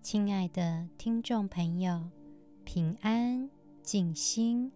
亲爱的听众朋友，平安静心，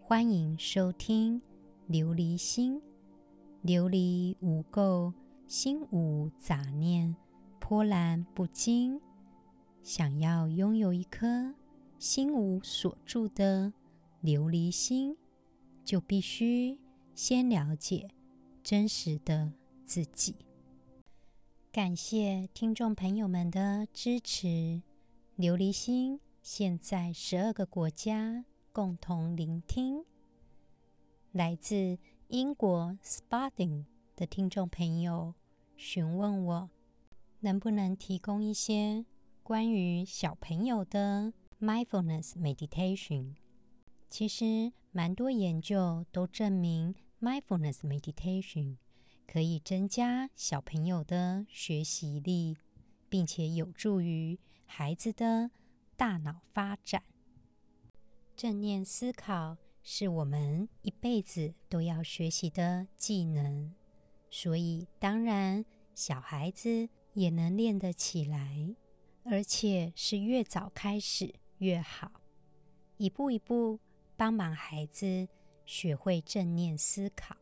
欢迎收听琉璃心。琉璃无垢，心无杂念，波澜不惊。想要拥有一颗心无所住的琉璃心，就必须先了解真实的自己。感谢听众朋友们的支持。琉璃心现在十二个国家共同聆听。来自英国 Spalding 的听众朋友询问我，能不能提供一些关于小朋友的 Mindfulness Meditation？其实，蛮多研究都证明 Mindfulness Meditation。可以增加小朋友的学习力，并且有助于孩子的大脑发展。正念思考是我们一辈子都要学习的技能，所以当然小孩子也能练得起来，而且是越早开始越好。一步一步帮忙孩子学会正念思考，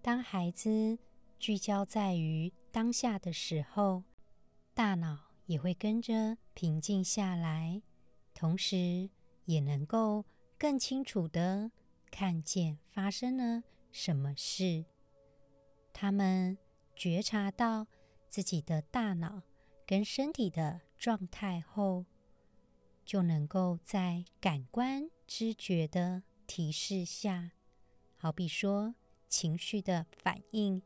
当孩子聚焦在于当下的时候，大脑也会跟着平静下来，同时也能够更清楚的看见发生了什么事。他们觉察到自己的大脑跟身体的状态后，就能够在感官知觉的提示下，好比说情绪的反应。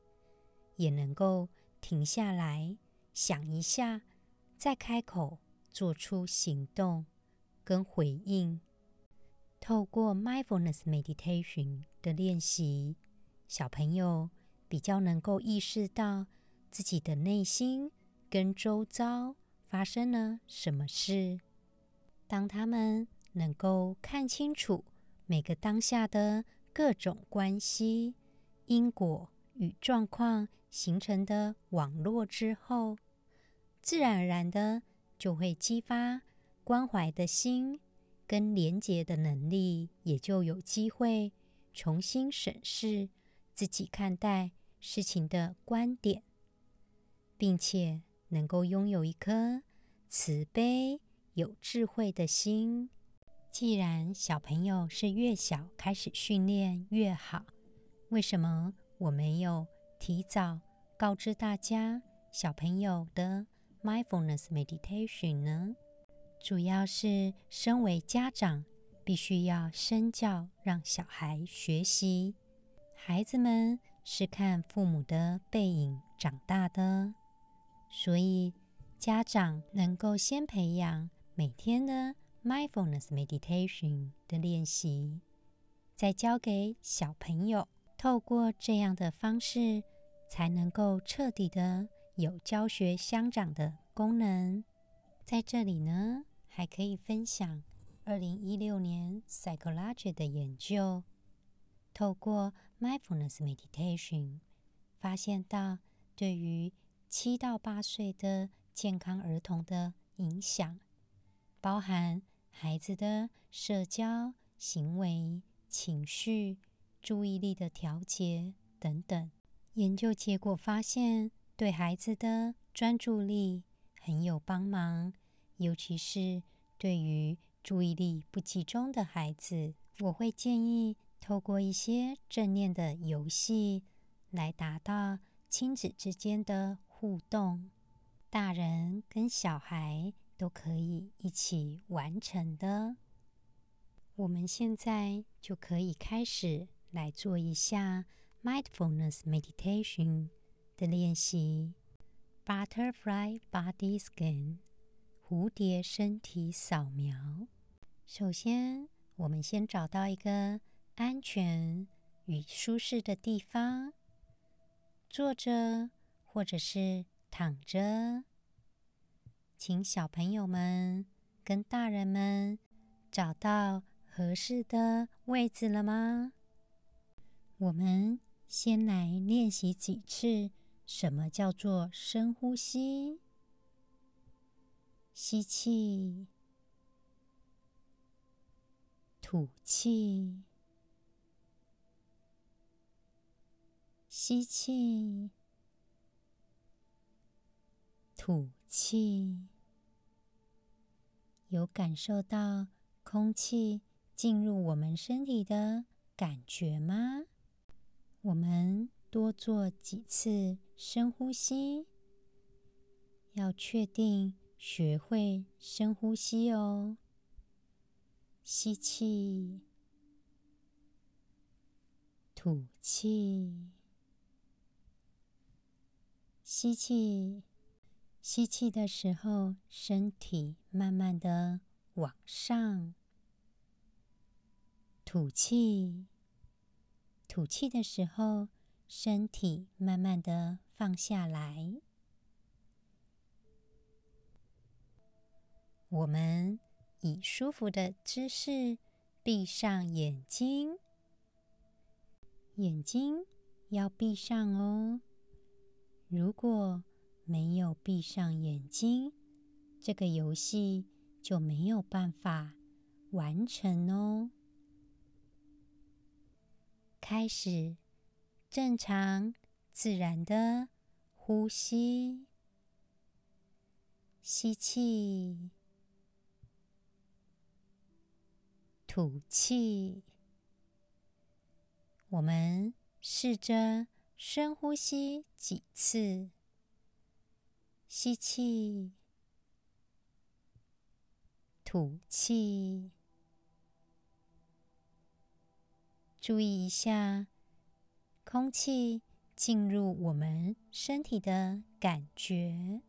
也能够停下来想一下，再开口做出行动跟回应。透过 Mindfulness Meditation 的练习，小朋友比较能够意识到自己的内心跟周遭发生了什么事。当他们能够看清楚每个当下的各种关系、因果与状况。形成的网络之后，自然而然的就会激发关怀的心跟连结的能力，也就有机会重新审视自己看待事情的观点，并且能够拥有一颗慈悲有智慧的心。既然小朋友是越小开始训练越好，为什么我没有提早告知大家小朋友的 mindfulness meditation 呢？主要是身为家长，必须要身教，让小孩学习。孩子们是看父母的背影长大的，所以家长能够先培养每天的 mindfulness meditation 的练习，再教给小朋友。透过这样的方式，才能够彻底的有教学相长的功能。在这里呢，还可以分享二零一六年 Psychology 的研究，透过 Mindfulness Meditation，发现到对于七到八岁的健康儿童的影响，包含孩子的社交、行为、情绪。注意力的调节等等，研究结果发现，对孩子的专注力很有帮忙，尤其是对于注意力不集中的孩子，我会建议透过一些正念的游戏来达到亲子之间的互动，大人跟小孩都可以一起完成的。我们现在就可以开始。来做一下 mindfulness meditation 的练习，Butterfly Body Scan 蝴蝶身体扫描。首先，我们先找到一个安全与舒适的地方，坐着或者是躺着。请小朋友们跟大人们找到合适的位置了吗？我们先来练习几次，什么叫做深呼吸？吸气，吐气，吸气，吐气。有感受到空气进入我们身体的感觉吗？我们多做几次深呼吸，要确定学会深呼吸哦。吸气，吐气，吸气。吸气的时候，身体慢慢的往上；吐气。吐气的时候，身体慢慢的放下来。我们以舒服的姿势闭上眼睛，眼睛要闭上哦。如果没有闭上眼睛，这个游戏就没有办法完成哦。开始正常自然的呼吸，吸气，吐气。我们试着深呼吸几次，吸气，吐气。注意一下空气进入我们身体的感觉。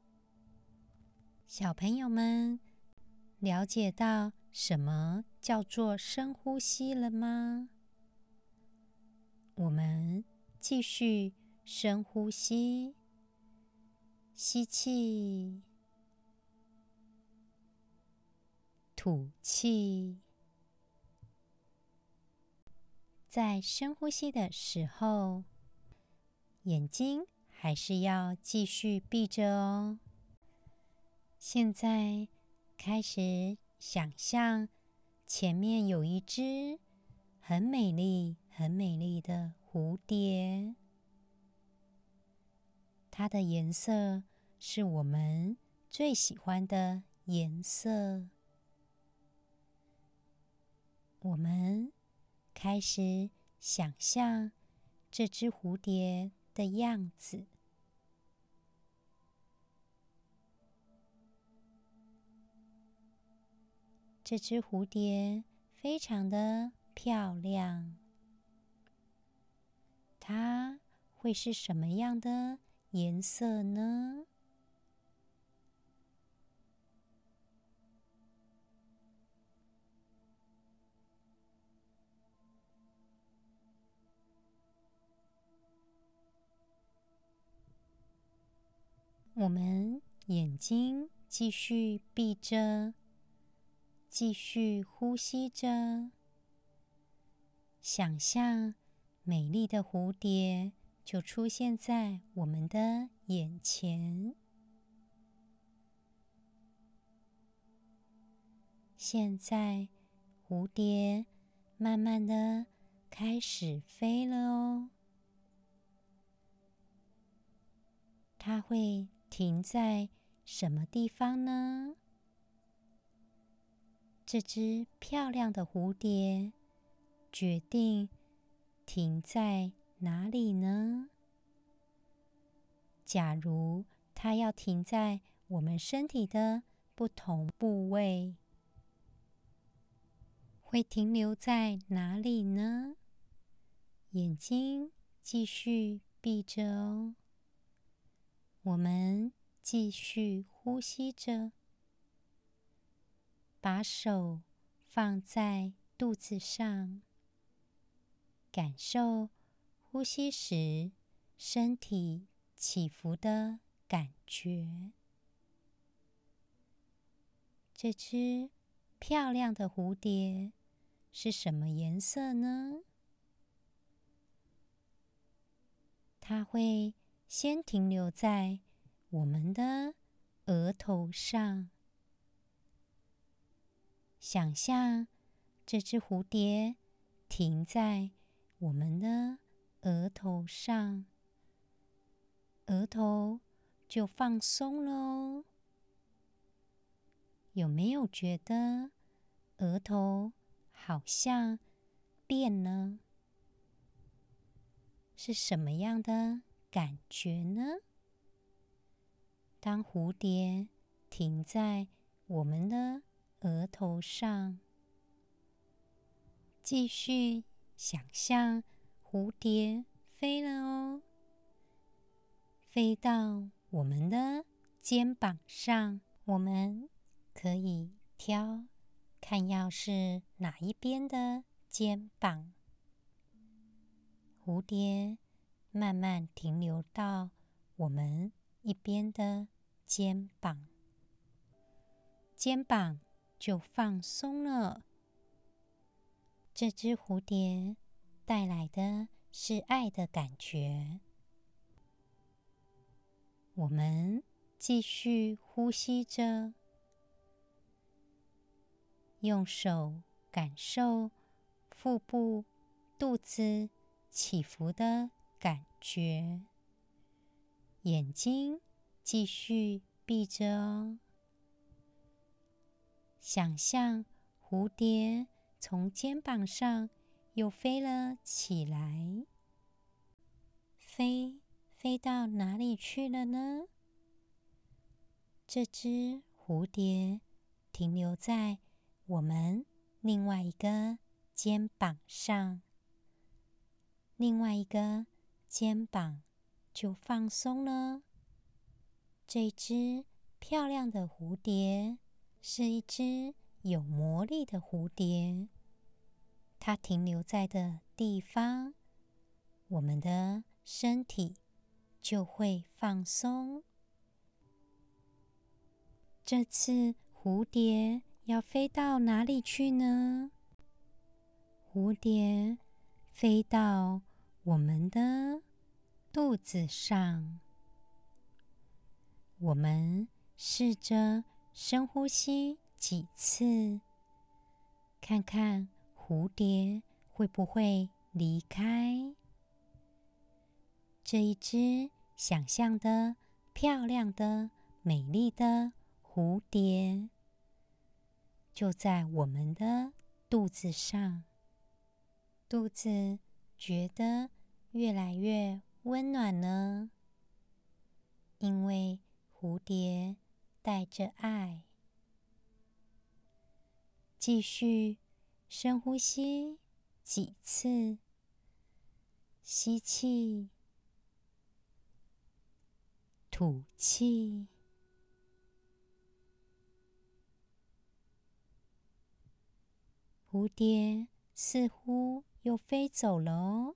小朋友们，了解到什么叫做深呼吸了吗？我们继续深呼吸，吸气，吐气。在深呼吸的时候，眼睛还是要继续闭着哦。现在开始想象前面有一只很美丽、很美丽的蝴蝶，它的颜色是我们最喜欢的颜色。我们。开始想象这只蝴蝶的样子。这只蝴蝶非常的漂亮。它会是什么样的颜色呢？我们眼睛继续闭着，继续呼吸着，想象美丽的蝴蝶就出现在我们的眼前。现在，蝴蝶慢慢的开始飞了哦，它会。停在什么地方呢？这只漂亮的蝴蝶决定停在哪里呢？假如它要停在我们身体的不同部位，会停留在哪里呢？眼睛继续闭着哦。我们继续呼吸着，把手放在肚子上，感受呼吸时身体起伏的感觉。这只漂亮的蝴蝶是什么颜色呢？它会。先停留在我们的额头上，想象这只蝴蝶停在我们的额头上，额头就放松了哦。有没有觉得额头好像变了？是什么样的感觉呢？当蝴蝶停在我们的额头上，继续想象蝴蝶飞了哦，飞到我们的肩膀上，我们。可以挑，看要是哪一边的肩膀。蝴蝶慢慢停留到我们一边的肩膀，肩膀就放松了。这只蝴蝶带来的是爱的感觉。我们继续呼吸着。用手感受腹部、肚子起伏的感觉，眼睛继续闭着哦。想象蝴蝶从肩膀上又飞了起来，飞飞到哪里去了呢？这只蝴蝶停留在。我们另外一个肩膀上，另外一个肩膀就放松了。这只漂亮的蝴蝶是一只有魔力的蝴蝶，它停留在的地方，我们的身体就会放松。这次蝴蝶。要飞到哪里去呢？蝴蝶飞到我们的肚子上。我们试着深呼吸几次，看看蝴蝶会不会离开。这一只想象的漂亮的、美丽的蝴蝶。就在我们的肚子上，肚子觉得越来越温暖呢，因为蝴蝶带着爱。继续深呼吸几次，吸气，吐气。蝴蝶似乎又飞走了哦。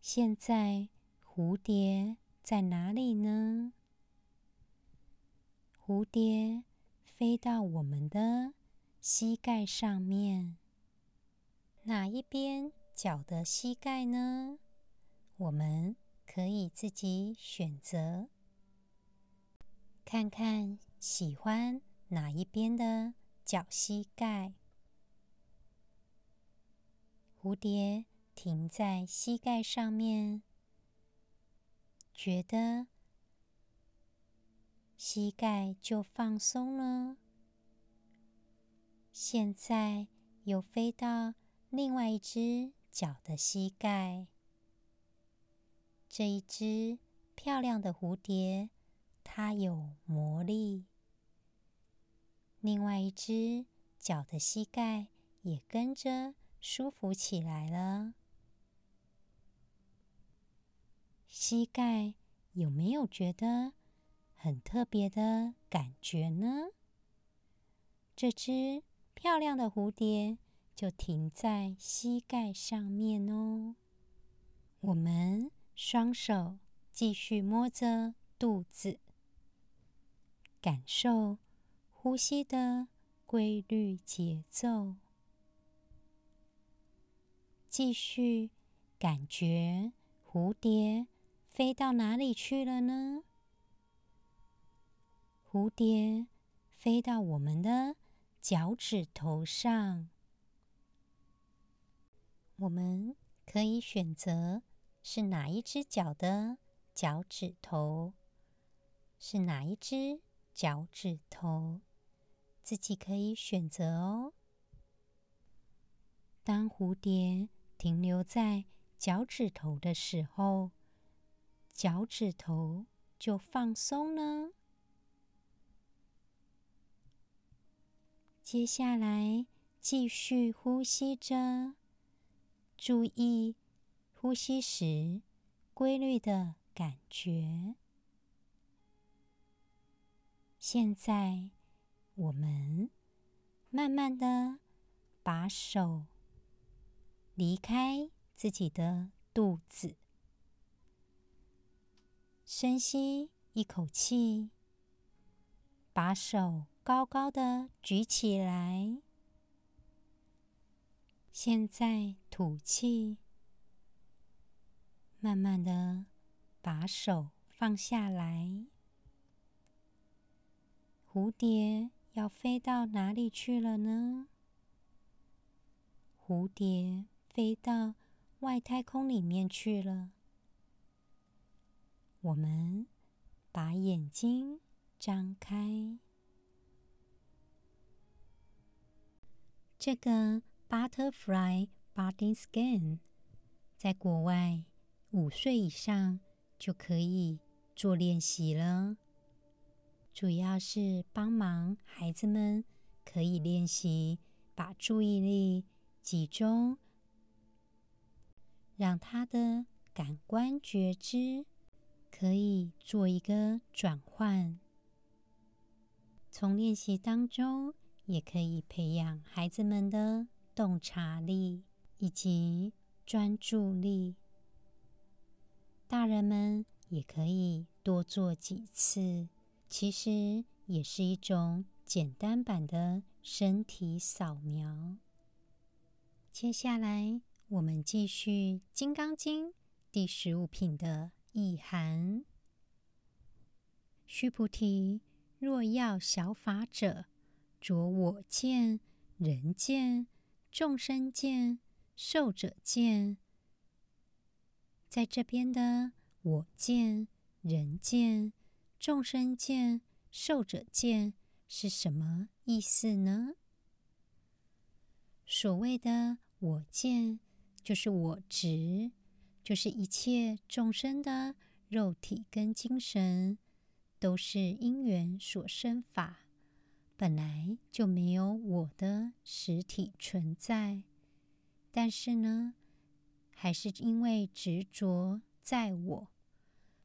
现在蝴蝶在哪里呢？蝴蝶飞到我们的膝盖上面，哪一边脚的膝盖呢？我们可以自己选择，看看喜欢哪一边的脚膝盖。蝴蝶停在膝盖上面，觉得膝盖就放松了。现在又飞到另外一只脚的膝盖。这一只漂亮的蝴蝶，它有魔力。另外一只脚的膝盖也跟着。舒服起来了，膝盖有没有觉得很特别的感觉呢？这只漂亮的蝴蝶就停在膝盖上面哦。我们双手继续摸着肚子，感受呼吸的规律节奏。继续感觉蝴蝶飞到哪里去了呢？蝴蝶飞到我们的脚趾头上。我们可以选择是哪一只脚的脚趾头，是哪一只脚趾头，自己可以选择哦。当蝴蝶停留在脚趾头的时候，脚趾头就放松了。接下来继续呼吸着，注意呼吸时规律的感觉。现在我们慢慢的把手离开自己的肚子，深吸一口气，把手高高的举起来。现在吐气，慢慢的把手放下来。蝴蝶要飞到哪里去了呢？蝴蝶飞到外太空里面去了。我们把眼睛张开。这个 Butterfly Body Scan 在国外五岁以上就可以做练习了，主要是帮忙孩子们可以练习把注意力集中，让他的感官觉知可以做一个转换，从练习当中。也可以培养孩子们的洞察力以及专注力。大人们也可以多做几次，其实也是一种简单版的身体扫描。接下来，我们继续《金刚经》第十五品的意涵：须菩提，若要小法者。着我见、人见、众生见、寿者见，在这边的我见、人见、众生见、寿者见是什么意思呢？所谓的我见，就是我执，就是一切众生的肉体跟精神，都是因缘所生法。本来就没有我的实体存在，但是呢，还是因为执着在我，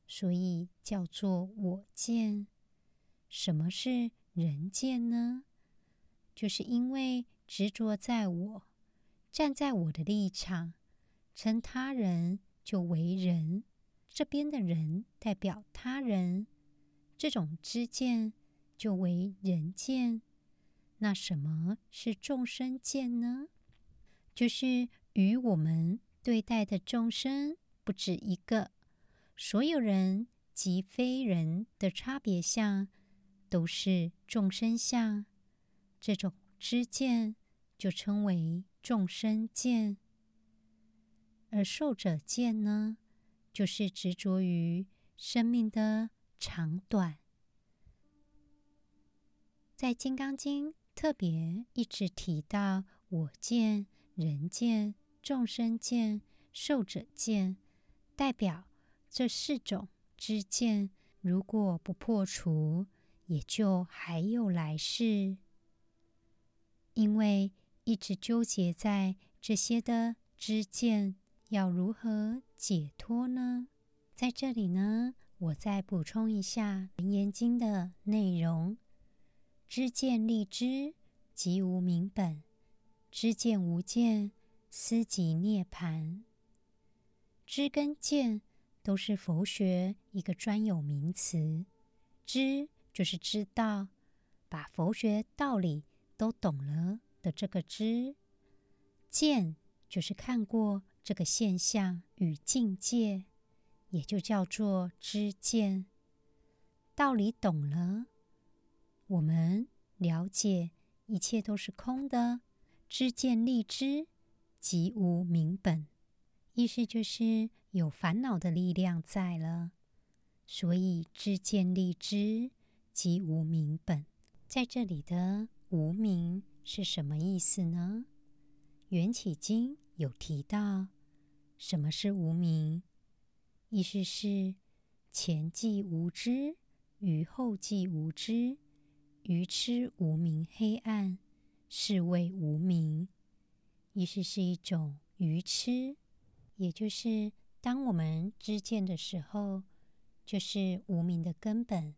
所以叫做我见。什么是人见呢？就是因为执着在我，站在我的立场，称他人就为人，这边的人代表他人，这种知见。就为人见，那什么是众生见呢？就是与我们对待的众生不止一个，所有人及非人的差别相，都是众生相。这种知见就称为众生见。而寿者见呢，就是执着于生命的长短。在《金刚经》特别一直提到我见、人见、众生见、寿者见，代表这四种知见，如果不破除，也就还有来世。因为一直纠结在这些的知见，要如何解脱呢？在这里呢，我再补充一下《楞严经》的内容。知见立知，即无明本；知见无见，斯即涅槃。知跟见都是佛学一个专有名词。知就是知道，把佛学道理都懂了的这个知；见就是看过这个现象与境界，也就叫做知见。道理懂了。我们了解一切都是空的，知见立知，即无明本。意思就是有烦恼的力量在了，所以知见立知，即无明本。在这里的无明是什么意思呢？缘起经有提到，什么是无明？意思是前既无知，于后即无知，愚痴无明黑暗，是谓无明。意思是一种愚痴，也就是当我们知见的时候，就是无明的根本，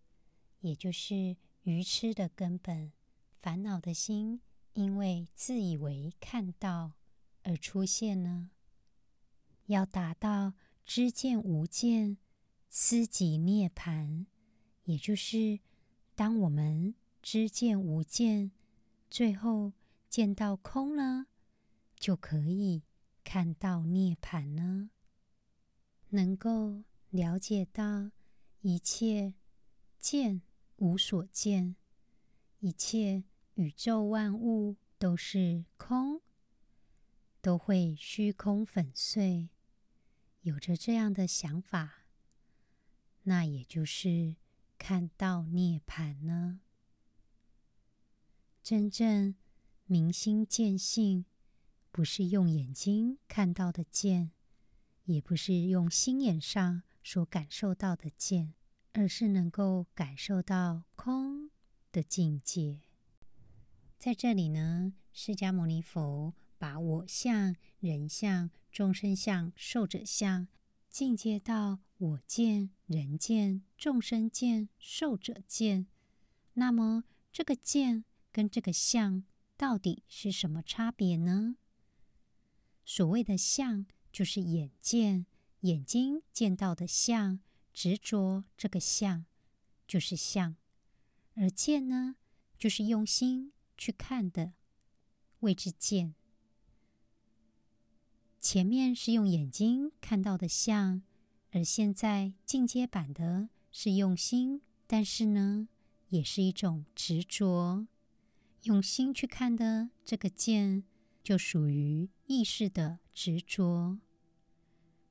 也就是愚痴的根本。烦恼的心，因为自以为看到而出现呢。要达到知见无见，思己涅槃，也就是当我们知见无见，最后见到空了，就可以看到涅槃了。能够了解到一切见无所见，一切宇宙万物都是空，都会虚空粉碎。有着这样的想法，那也就是看到涅槃呢。真正明心见性，不是用眼睛看到的见，也不是用心眼上所感受到的见，而是能够感受到空的境界。在这里呢，释迦牟尼佛把我相、人相、众生相、寿者相进阶到我见、人见、众生见、寿者见。那么，这个见跟这个相到底是什么差别呢？所谓的相，就是眼见，眼睛见到的相，执着这个相，就是相；而见呢，就是用心去看的，谓之见。前面是用眼睛看到的相，而现在进阶版的是用心，但是呢，也是一种执着。用心去看的这个见，就属于意识的执着。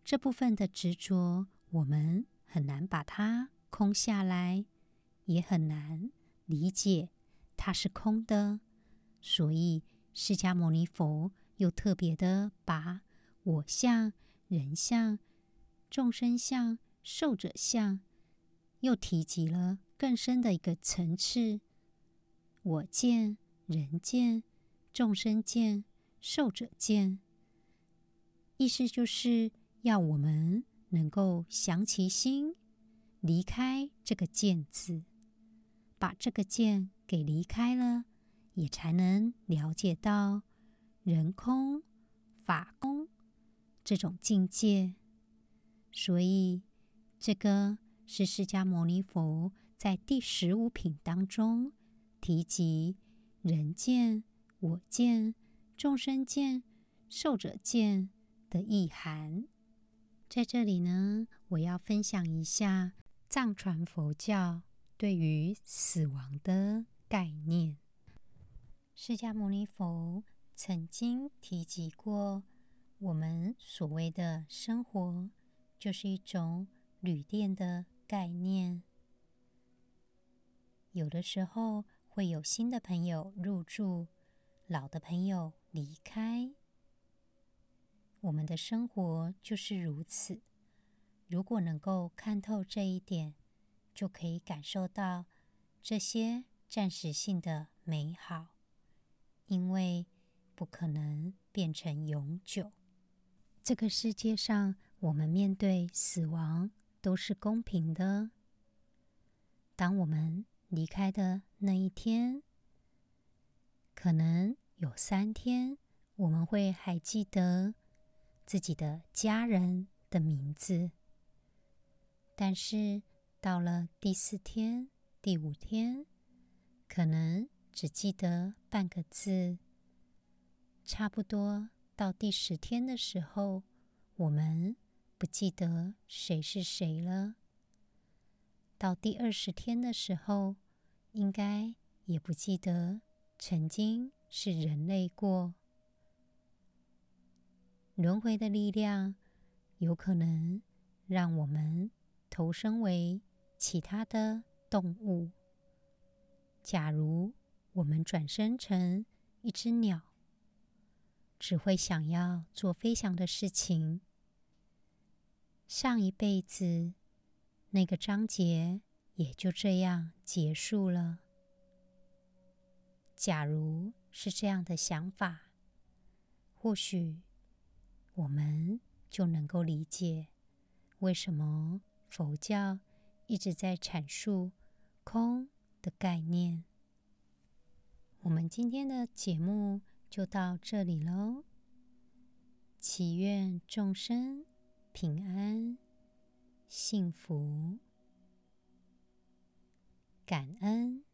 这部分的执着，我们很难把它空下来，也很难理解它是空的。所以，释迦牟尼佛又特别的把我相、人相、众生相、寿者相，又提及了更深的一个层次：我见、人见、众生见、寿者见。意思就是要我们能够降其心，离开这个见字，把这个见给离开了，也才能了解到人空、法空。这种境界，所以这个是释迦牟尼佛在第十五品当中提及人见、我见、众生见、寿者见的意涵。在这里呢，我要分享一下藏传佛教对于死亡的概念。释迦牟尼佛曾经提及过。我们所谓的生活，就是一种旅店的概念。有的时候会有新的朋友入住，老的朋友离开。我们的生活就是如此。如果能够看透这一点，就可以感受到这些暂时性的美好，因为不可能变成永久。这个世界上，我们面对死亡都是公平的。当我们离开的那一天，可能有三天我们会还记得自己的家人的名字，但是到了第四天、第五天，可能只记得半个字，差不多。到第十天的时候，我们不记得谁是谁了。到第二十天的时候，应该也不记得曾经是人类过。轮回的力量有可能让我们投生为其他的动物。假如我们转生成一只鸟，只会想要做飞翔的事情。上一辈子那个章节也就这样结束了。假如是这样的想法，或许。我们就能够理解为什么佛教一直在阐述空的概念。我们今天的节目就到这里喽，祈愿众生平安、幸福、感恩。